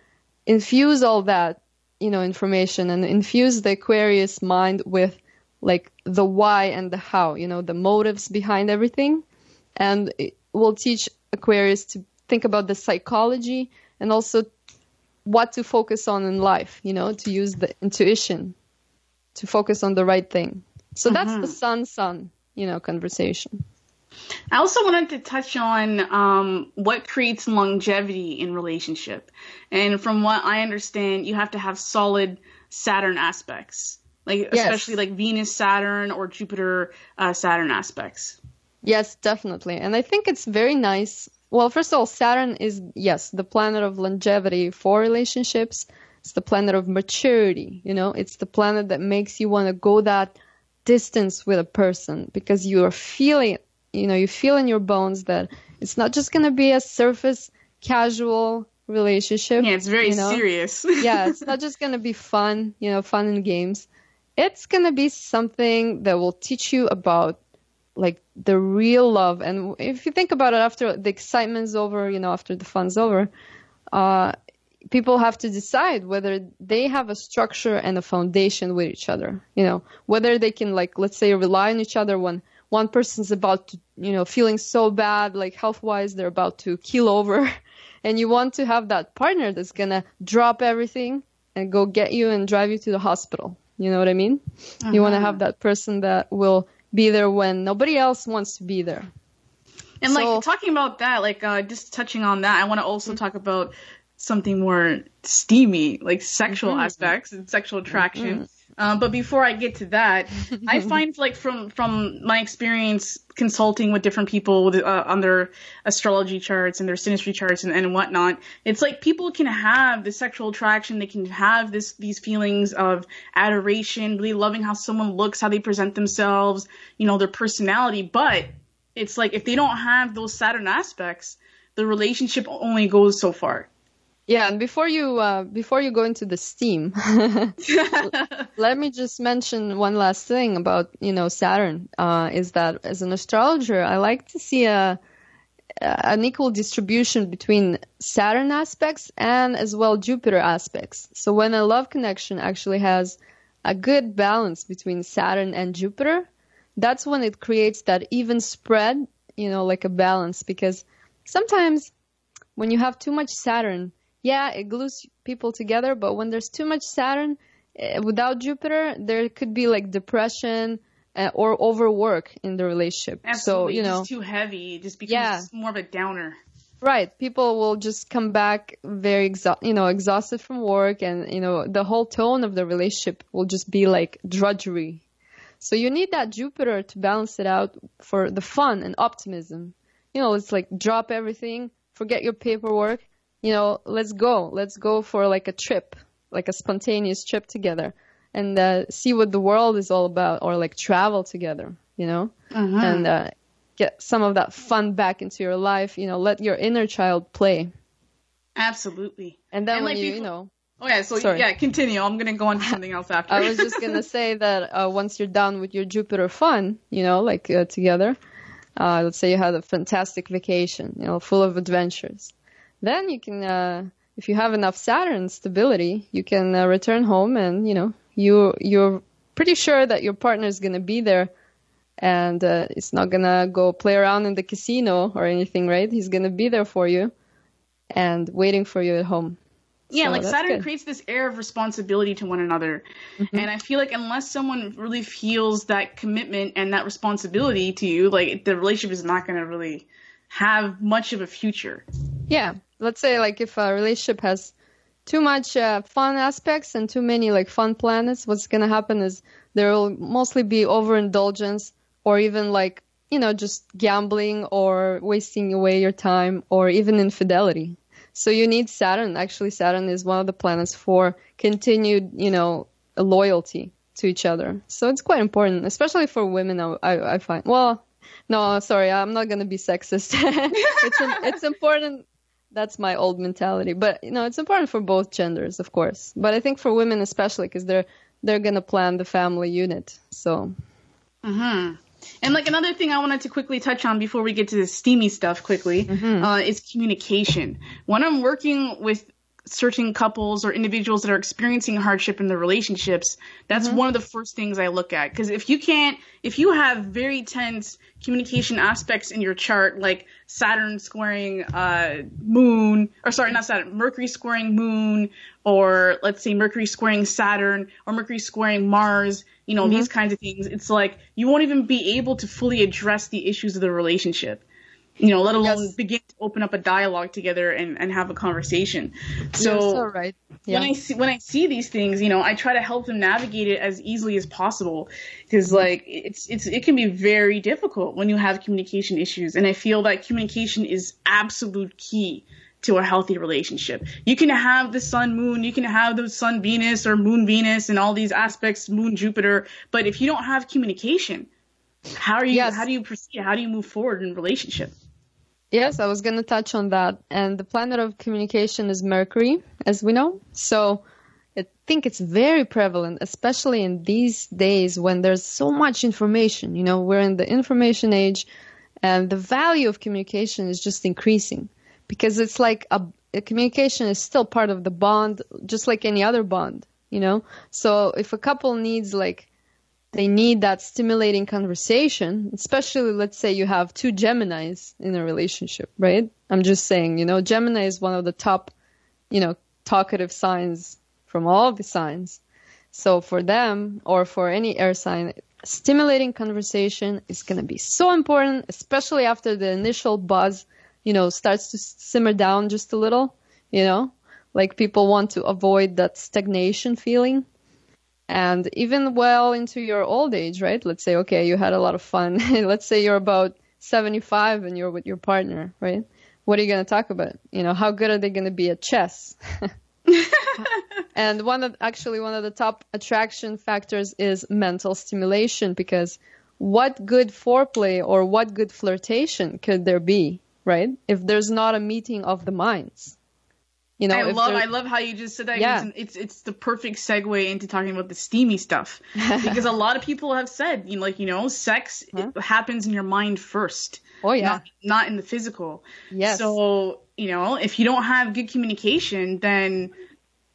infuse all that, you know, information and infuse the Aquarius mind with like the why and the how, you know, the motives behind everything. And it will teach Aquarius to think about the psychology and also what to focus on in life, you know, to use the intuition to focus on the right thing. So that's the sun sun, you know, conversation. I also wanted to touch on um, what creates longevity in relationship, and from what I understand, you have to have solid Saturn aspects, like Yes. especially like Venus Saturn or Jupiter uh, Saturn aspects. Yes, definitely. And I think it's very nice. Well, first of all, Saturn is, yes, the planet of longevity for relationships. It's the planet of maturity, you know, it's the planet that makes you want to go that distance with a person because you are feeling, you know, you feel in your bones that it's not just going to be a surface casual relationship. Yeah, it's very you know? serious. yeah, it's not just going to be fun, you know, fun and games. It's going to be something that will teach you about like the real love. And if you think about it after the excitement's over, you know, after the fun's over, uh, people have to decide whether they have a structure and a foundation with each other, you know, whether they can like, let's say rely on each other when one person's about to, you know, feeling so bad, like health wise, they're about to keel over. And you want to have that partner that's gonna drop everything and go get you and drive you to the hospital. You know what I mean? You want to have that person that will be there when nobody else wants to be there. And So- like talking about that, like uh, just touching on that, I want to also Mm-hmm. talk about something more steamy, like sexual Mm-hmm. aspects and sexual attraction. Um, but before I get to that, I find like from from my experience consulting with different people with, uh, on their astrology charts and their synastry charts and, and whatnot, it's like people can have the sexual attraction, they can have this these feelings of adoration, really loving how someone looks, how they present themselves, you know, their personality, but it's like if they don't have those Saturn aspects, the relationship only goes so far. Yeah, and before you uh, before you go into the steam, let me just mention one last thing about you know Saturn. Uh, is that as an astrologer, I like to see a an equal distribution between Saturn aspects and as well Jupiter aspects. So when a love connection actually has a good balance between Saturn and Jupiter, that's when it creates that even spread, you know, like a balance. Because sometimes when you have too much Saturn, yeah, it glues people together, but when there's too much Saturn eh, without Jupiter, there could be like depression uh, or overwork in the relationship. Absolutely, So, you know, just too heavy. It just becomes Yeah. more of a downer. Right. People will just come back very exa- you know, exhausted from work and, you know, the whole tone of the relationship will just be like drudgery. So you need that Jupiter to balance it out for the fun and optimism. You know, it's like drop everything, forget your paperwork, you know, let's go. Let's go for like a trip, like a spontaneous trip together and uh, see what the world is all about or like travel together, you know? And uh, get some of that fun back into your life, you know, let your inner child play. Absolutely. And then And, when like, you, you know, Oh yeah, so Sorry. yeah, continue. I'm gonna go on to something else after. I was just gonna say that uh, once you're done with your Jupiter fun, you know, like uh, together, uh, let's say you had a fantastic vacation, you know, full of adventures, then you can, uh, if you have enough Saturn stability, you can uh, return home and you know you you're pretty sure that your partner is gonna be there, and uh, it's not gonna go play around in the casino or anything, right? He's gonna be there for you, and waiting for you at home. yeah, So like Saturn good. Mm-hmm. creates this air of responsibility to one another, and I feel like unless someone really feels that commitment and that responsibility to you, like the relationship is not gonna really have much of a future. Yeah, let's say like if a relationship has too much uh, fun aspects and too many like fun planets, what's gonna happen is there will mostly be overindulgence or even like, you know, just gambling or wasting away your time or even infidelity. So you need Saturn. Actually, Saturn is one of the planets for continued, you know, loyalty to each other. So it's quite important, especially for women. I, I, find. Well, no, sorry, I'm not gonna be sexist. it's it's important. That's my old mentality, but you know, it's important for both genders, of course. But I think for women especially, because they're they're gonna plan the family unit. So. Mm-hmm. And like another thing I wanted to quickly touch on before we get to the steamy stuff quickly Mm-hmm. uh, is communication. When I'm working with certain couples or individuals that are experiencing hardship in their relationships, that's Mm-hmm. one of the first things I look at. Because if you can't, if you have very tense communication aspects in your chart, like Saturn squaring uh, Moon, or sorry, not Saturn, Mercury squaring Moon, or let's say Mercury squaring Saturn, or Mercury squaring Mars, you know, these kinds of things, it's like you won't even be able to fully address the issues of the relationship. You know, let alone Yes. begin to open up a dialogue together and, and have a conversation. So, so right. Yeah. when I see when I see these things, you know, I try to help them navigate it as easily as possible because like it's it's it can be very difficult when you have communication issues, and I feel that communication is absolute key to a healthy relationship. You can have the sun moon, you can have the sun Venus or moon Venus and all these aspects, moon Jupiter, but if you don't have communication, how are you Yes. how do you proceed? How do you move forward in relationship? Yes, I was going to touch on that. And the planet of communication is Mercury, as we know. So I think it's very prevalent, especially in these days when there's so much information. You know, we're in the information age, and the value of communication is just increasing because it's like a, a communication is still part of the bond, just like any other bond. You know, so if a couple needs like they need that stimulating conversation, especially let's say you have two Geminis in a relationship, right? I'm just saying, you know, Gemini is one of the top, you know, talkative signs from all the signs. So for them or for any air sign, stimulating conversation is going to be so important, especially after the initial buzz, you know, starts to simmer down just a little, you know, like people want to avoid that stagnation feeling and even well into your old age, right? Let's say, okay, you had a lot of fun. Let's say you're about 75 and you're with your partner, right? What are you going to talk about? You know, how good are they going to be at chess? and one of actually one of the top attraction factors is mental stimulation because what good foreplay or what good flirtation could there be, right? If there's not a meeting of the minds. You know, I love I love how you just said that. Yeah. It's, it's the perfect segue into talking about the steamy stuff because a lot of people have said, you know, like you know, sex it happens in your mind first, Oh yeah. not not in the physical. Yes. So you know, if you don't have good communication, then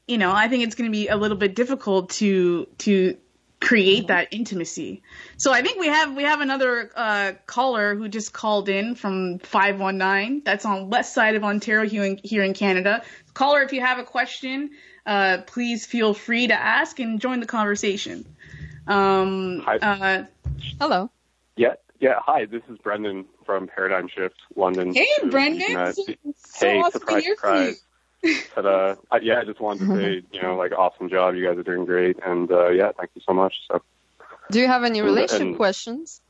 you know, I think it's going to be a little bit difficult to to create that intimacy. So I think we have we have another uh, caller who just called in from 519. That's on west side of Ontario here in, here in Canada. Caller, if you have a question, uh, please feel free to ask and join the conversation. Um, Hi. uh, Hello. Yeah, yeah. Hi, this is Brendan from Paradigm Shift, London. hey, Brendan. you've So, hey, awesome to surprise, hear from you. surprise. But uh, I- yeah, I just wanted to say, you know, like awesome job. You guys are doing great, and uh, yeah, thank you so much. So Do you have any And- relationship and- questions?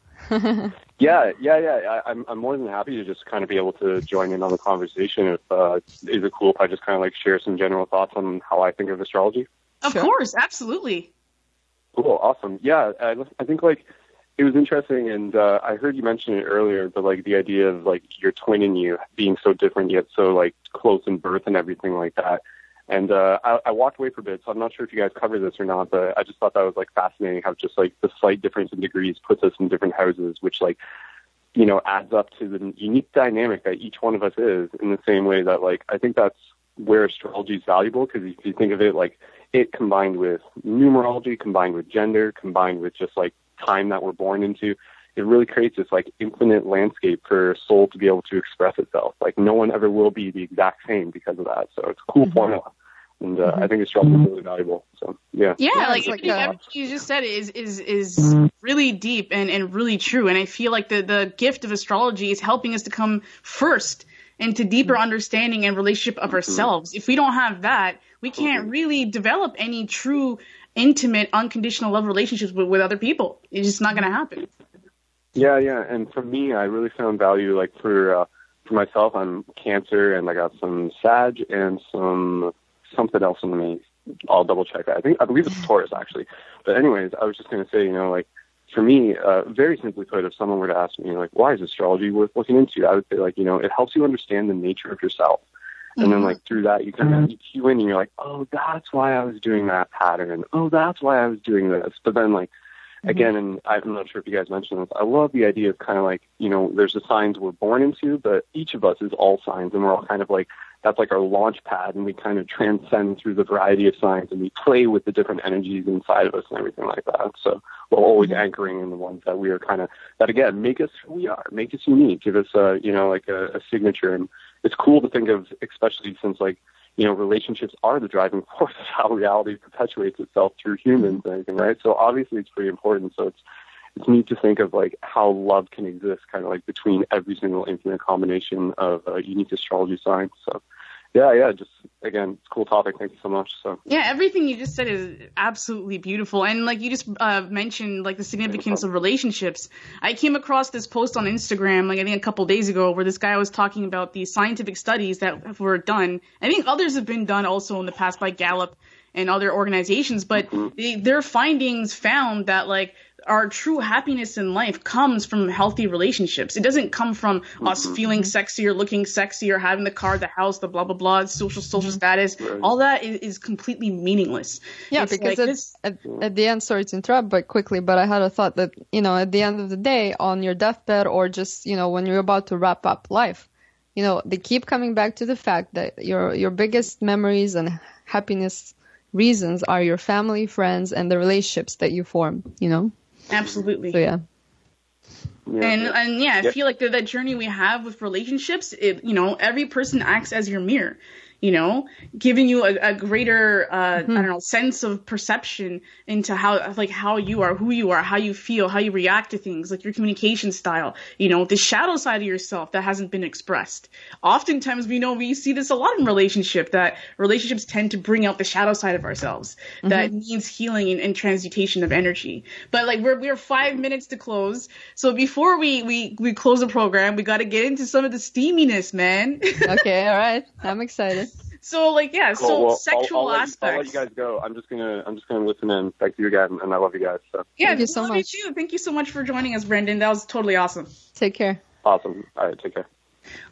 yeah, yeah, yeah. I, I'm I'm more than happy to just kind of be able to join in on the conversation. If uh, is it cool if I just kind of like share some general thoughts on how I think of astrology? Of Sure. course, absolutely. Cool, awesome. Yeah, I, I think like it was interesting, and uh, I heard you mention it earlier, but like the idea of like your twin and you being so different yet so like close in birth and everything like that. And uh, I, I walked away for a bit, so I'm not sure if you guys cover this or not, but I just thought that was like fascinating how just like the slight difference in degrees puts us in different houses, which like you know adds up to the unique dynamic that each one of us is. In the same way that like I think that's where astrology is valuable because if you think of it like it combined with numerology, combined with gender, combined with just like time that we're born into, it really creates this like infinite landscape for soul to be able to express itself. Like no one ever will be the exact same because of that. So it's a cool mm-hmm. formula. And uh, mm-hmm. I think astrology is really valuable. So yeah. Yeah, Yeah, like, like everything, everything you just said is is is mm-hmm. really deep and and really true. And I feel like the the gift of astrology is helping us to come first into deeper understanding and relationship of ourselves. If we don't have that, we can't really develop any true intimate unconditional love relationships with, with other people. It's just not going to happen. Yeah, yeah. And for me, I really found value like for uh, for myself. I'm Cancer, and I got some Sag and some something else in me. I'll double check that. I think I believe it's Taurus actually. But anyways, I was just gonna say, you know, like for me, uh, very simply put, if someone were to ask me, like, why is astrology worth looking into? I would say, like, you know, it helps you understand the nature of yourself. And then, mm-hmm. like, through that, you kind of mm-hmm. you cue in and you're like, oh, that's why I was doing that pattern. Oh, that's why I was doing this. But then, like, mm-hmm. again, and I'm not sure if you guys mentioned this, I love the idea of kind of like, you know, there's the signs we're born into, but each of us is all signs, and we're all kind of like, that's like our launch pad, and we kind of transcend through the variety of signs, and we play with the different energies inside of us and everything like that. So we're always anchoring in the ones that we are kind of, that again, make us who we are, make us unique, give us a, you know, like a, a signature. And it's cool to think of, especially since like, you know, relationships are the driving force of how reality perpetuates itself through humans and everything, right? So obviously it's pretty important. So it's it's neat to think of like how love can exist kind of like between every single infinite combination of uh, unique astrology signs. So yeah, yeah, just again, it's a cool topic. Thank you so much. So Yeah, everything you just said is absolutely beautiful. And like you just uh, mentioned, like the significance of relationships. I came across this post on Instagram, like I think a couple days ago, where this guy was talking about the scientific studies that were done. I think others have been done also in the past by Gallup and other organizations, but they, their findings found that like our true happiness in life comes from healthy relationships. It doesn't come from us mm-hmm. feeling sexy or looking sexy or having the car, the house, the blah blah blah, social social mm-hmm. status. All that is, is completely meaningless. Yeah, It's because like it's, at, at the end, sorry to interrupt, but quickly, but I had a thought that, you know, at the end of the day, on your deathbed or just, you know, when you're about to wrap up life, you know, they keep coming back to the fact that your, your biggest memories and happiness reasons are your family, friends, and the relationships that you form, you know? Absolutely. So yeah. yeah, and yeah. and yeah, I Yeah. feel like the, that journey we have with relationships, it you know, every person acts as your mirror. You know, giving you a, a greater uh, I don't know sense of perception into how like how you are, who you are, how you feel, how you react to things, like your communication style. You know, the shadow side of yourself that hasn't been expressed. Oftentimes, we know we see this a lot in relationship that relationships tend to bring out the shadow side of ourselves that needs healing and, and transmutation of energy. But like we're we're five minutes to close, so before we we we close the program, we got to get into some of the steaminess, man. Okay, all right. I'm excited. So like yeah, Cool. so Well, I'll- sexual I'll, let you- I'll let you guys go. I'm just gonna I'm just gonna listen in. Thank you again, and I love you guys. So yeah, Thank you so love much. too. Thank you so much for joining us, Brendan. That was totally awesome. Take care. awesome. All right, take care.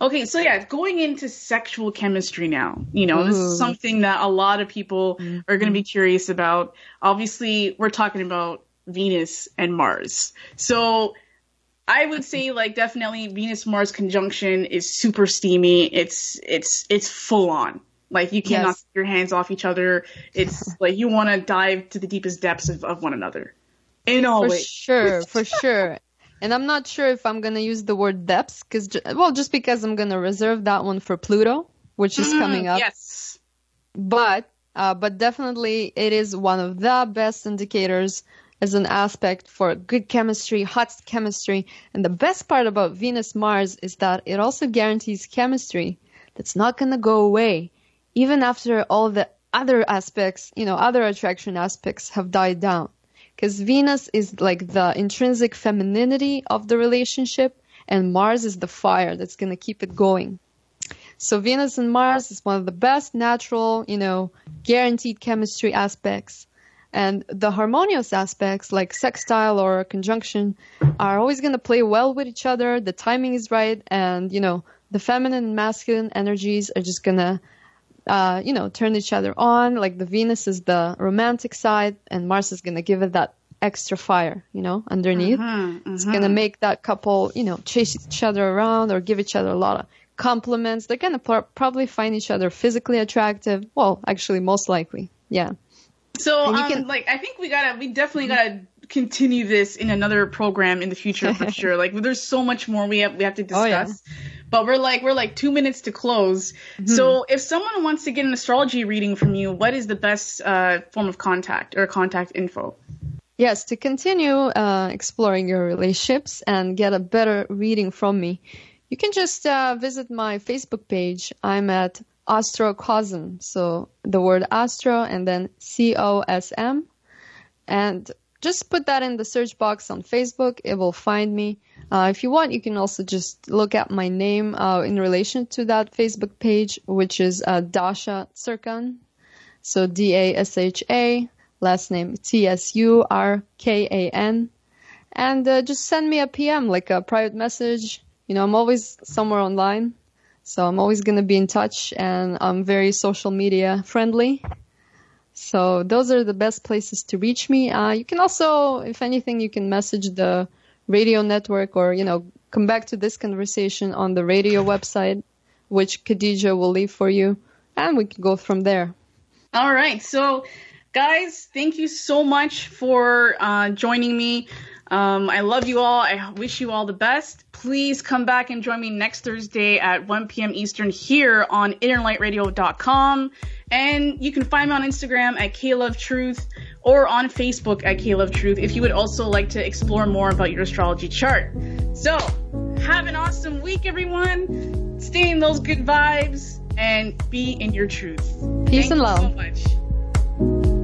Okay, so yeah, going into sexual chemistry now. You know, this is something that a lot of people are going to be mm-hmm. curious about. Obviously, we're talking about Venus and Mars. So I would say like definitely Venus Mars conjunction is super steamy. It's it's it's full on. Like you cannot Yes. take your hands off each other. It's like you want to dive to the deepest depths of, of one another. In all For ways. sure, for sure. And I'm not sure if I'm gonna use the word depths, cause well, just because I'm gonna reserve that one for Pluto, which is coming up. Yes. But uh, but definitely it is one of the best indicators as an aspect for good chemistry, hot chemistry. And the best part about Venus Mars is that it also guarantees chemistry that's not gonna go away, even after all the other aspects, you know, other attraction aspects have died down. Because Venus is like the intrinsic femininity of the relationship, and Mars is the fire that's gonna keep it going. So Venus and Mars is one of the best natural, you know, guaranteed chemistry aspects. And the harmonious aspects like sextile or conjunction are always going to play well with each other. The timing is right. And, you know, the feminine and masculine energies are just going to, uh, you know, turn each other on. Like the Venus is the romantic side and Mars is going to give it that extra fire, you know, underneath. It's going to make that couple, you know, chase each other around or give each other a lot of compliments. They're pro- probably find each other physically attractive. Well, actually, most likely. Yeah. So, um, can- like, I think we gotta, we definitely gotta continue this in another program in the future for sure. Like, there's so much more we have we have to discuss. Oh, yeah. But we're like we're like two minutes to close. Mm-hmm. So, if someone wants to get an astrology reading from you, what is the best uh, form of contact or contact info? Yes, to continue uh, exploring your relationships and get a better reading from me, you can just uh, visit my Facebook page. I'm at Astrocosm. So the word Astro and then C O S M. And just put that in the search box on Facebook. It will find me. Uh, if you want, you can also just look at my name uh, in relation to that Facebook page, which is uh, Dasha Tsurkan. So D A S H A, last name T S U R K A N. And uh, just send me a PM, like a private message. You know, I'm always somewhere online. So I'm always going to be in touch and I'm very social media friendly. So those are the best places to reach me. Uh, you can also, if anything, you can message the radio network or, you know, come back to this conversation on the radio website, which Khadija will leave for you. And we can go from there. All right. So, guys, thank you so much for uh, joining me. Um, I love you all. I wish you all the best. Please come back and join me next Thursday at 1 p.m. Eastern here on innerlightradio.com. And you can find me on Instagram at KLoveTruth or on Facebook at KLoveTruth if you would also like to explore more about your astrology chart. So, have an awesome week, everyone. Stay in those good vibes and be in your truth. Peace Thank and you love. so much.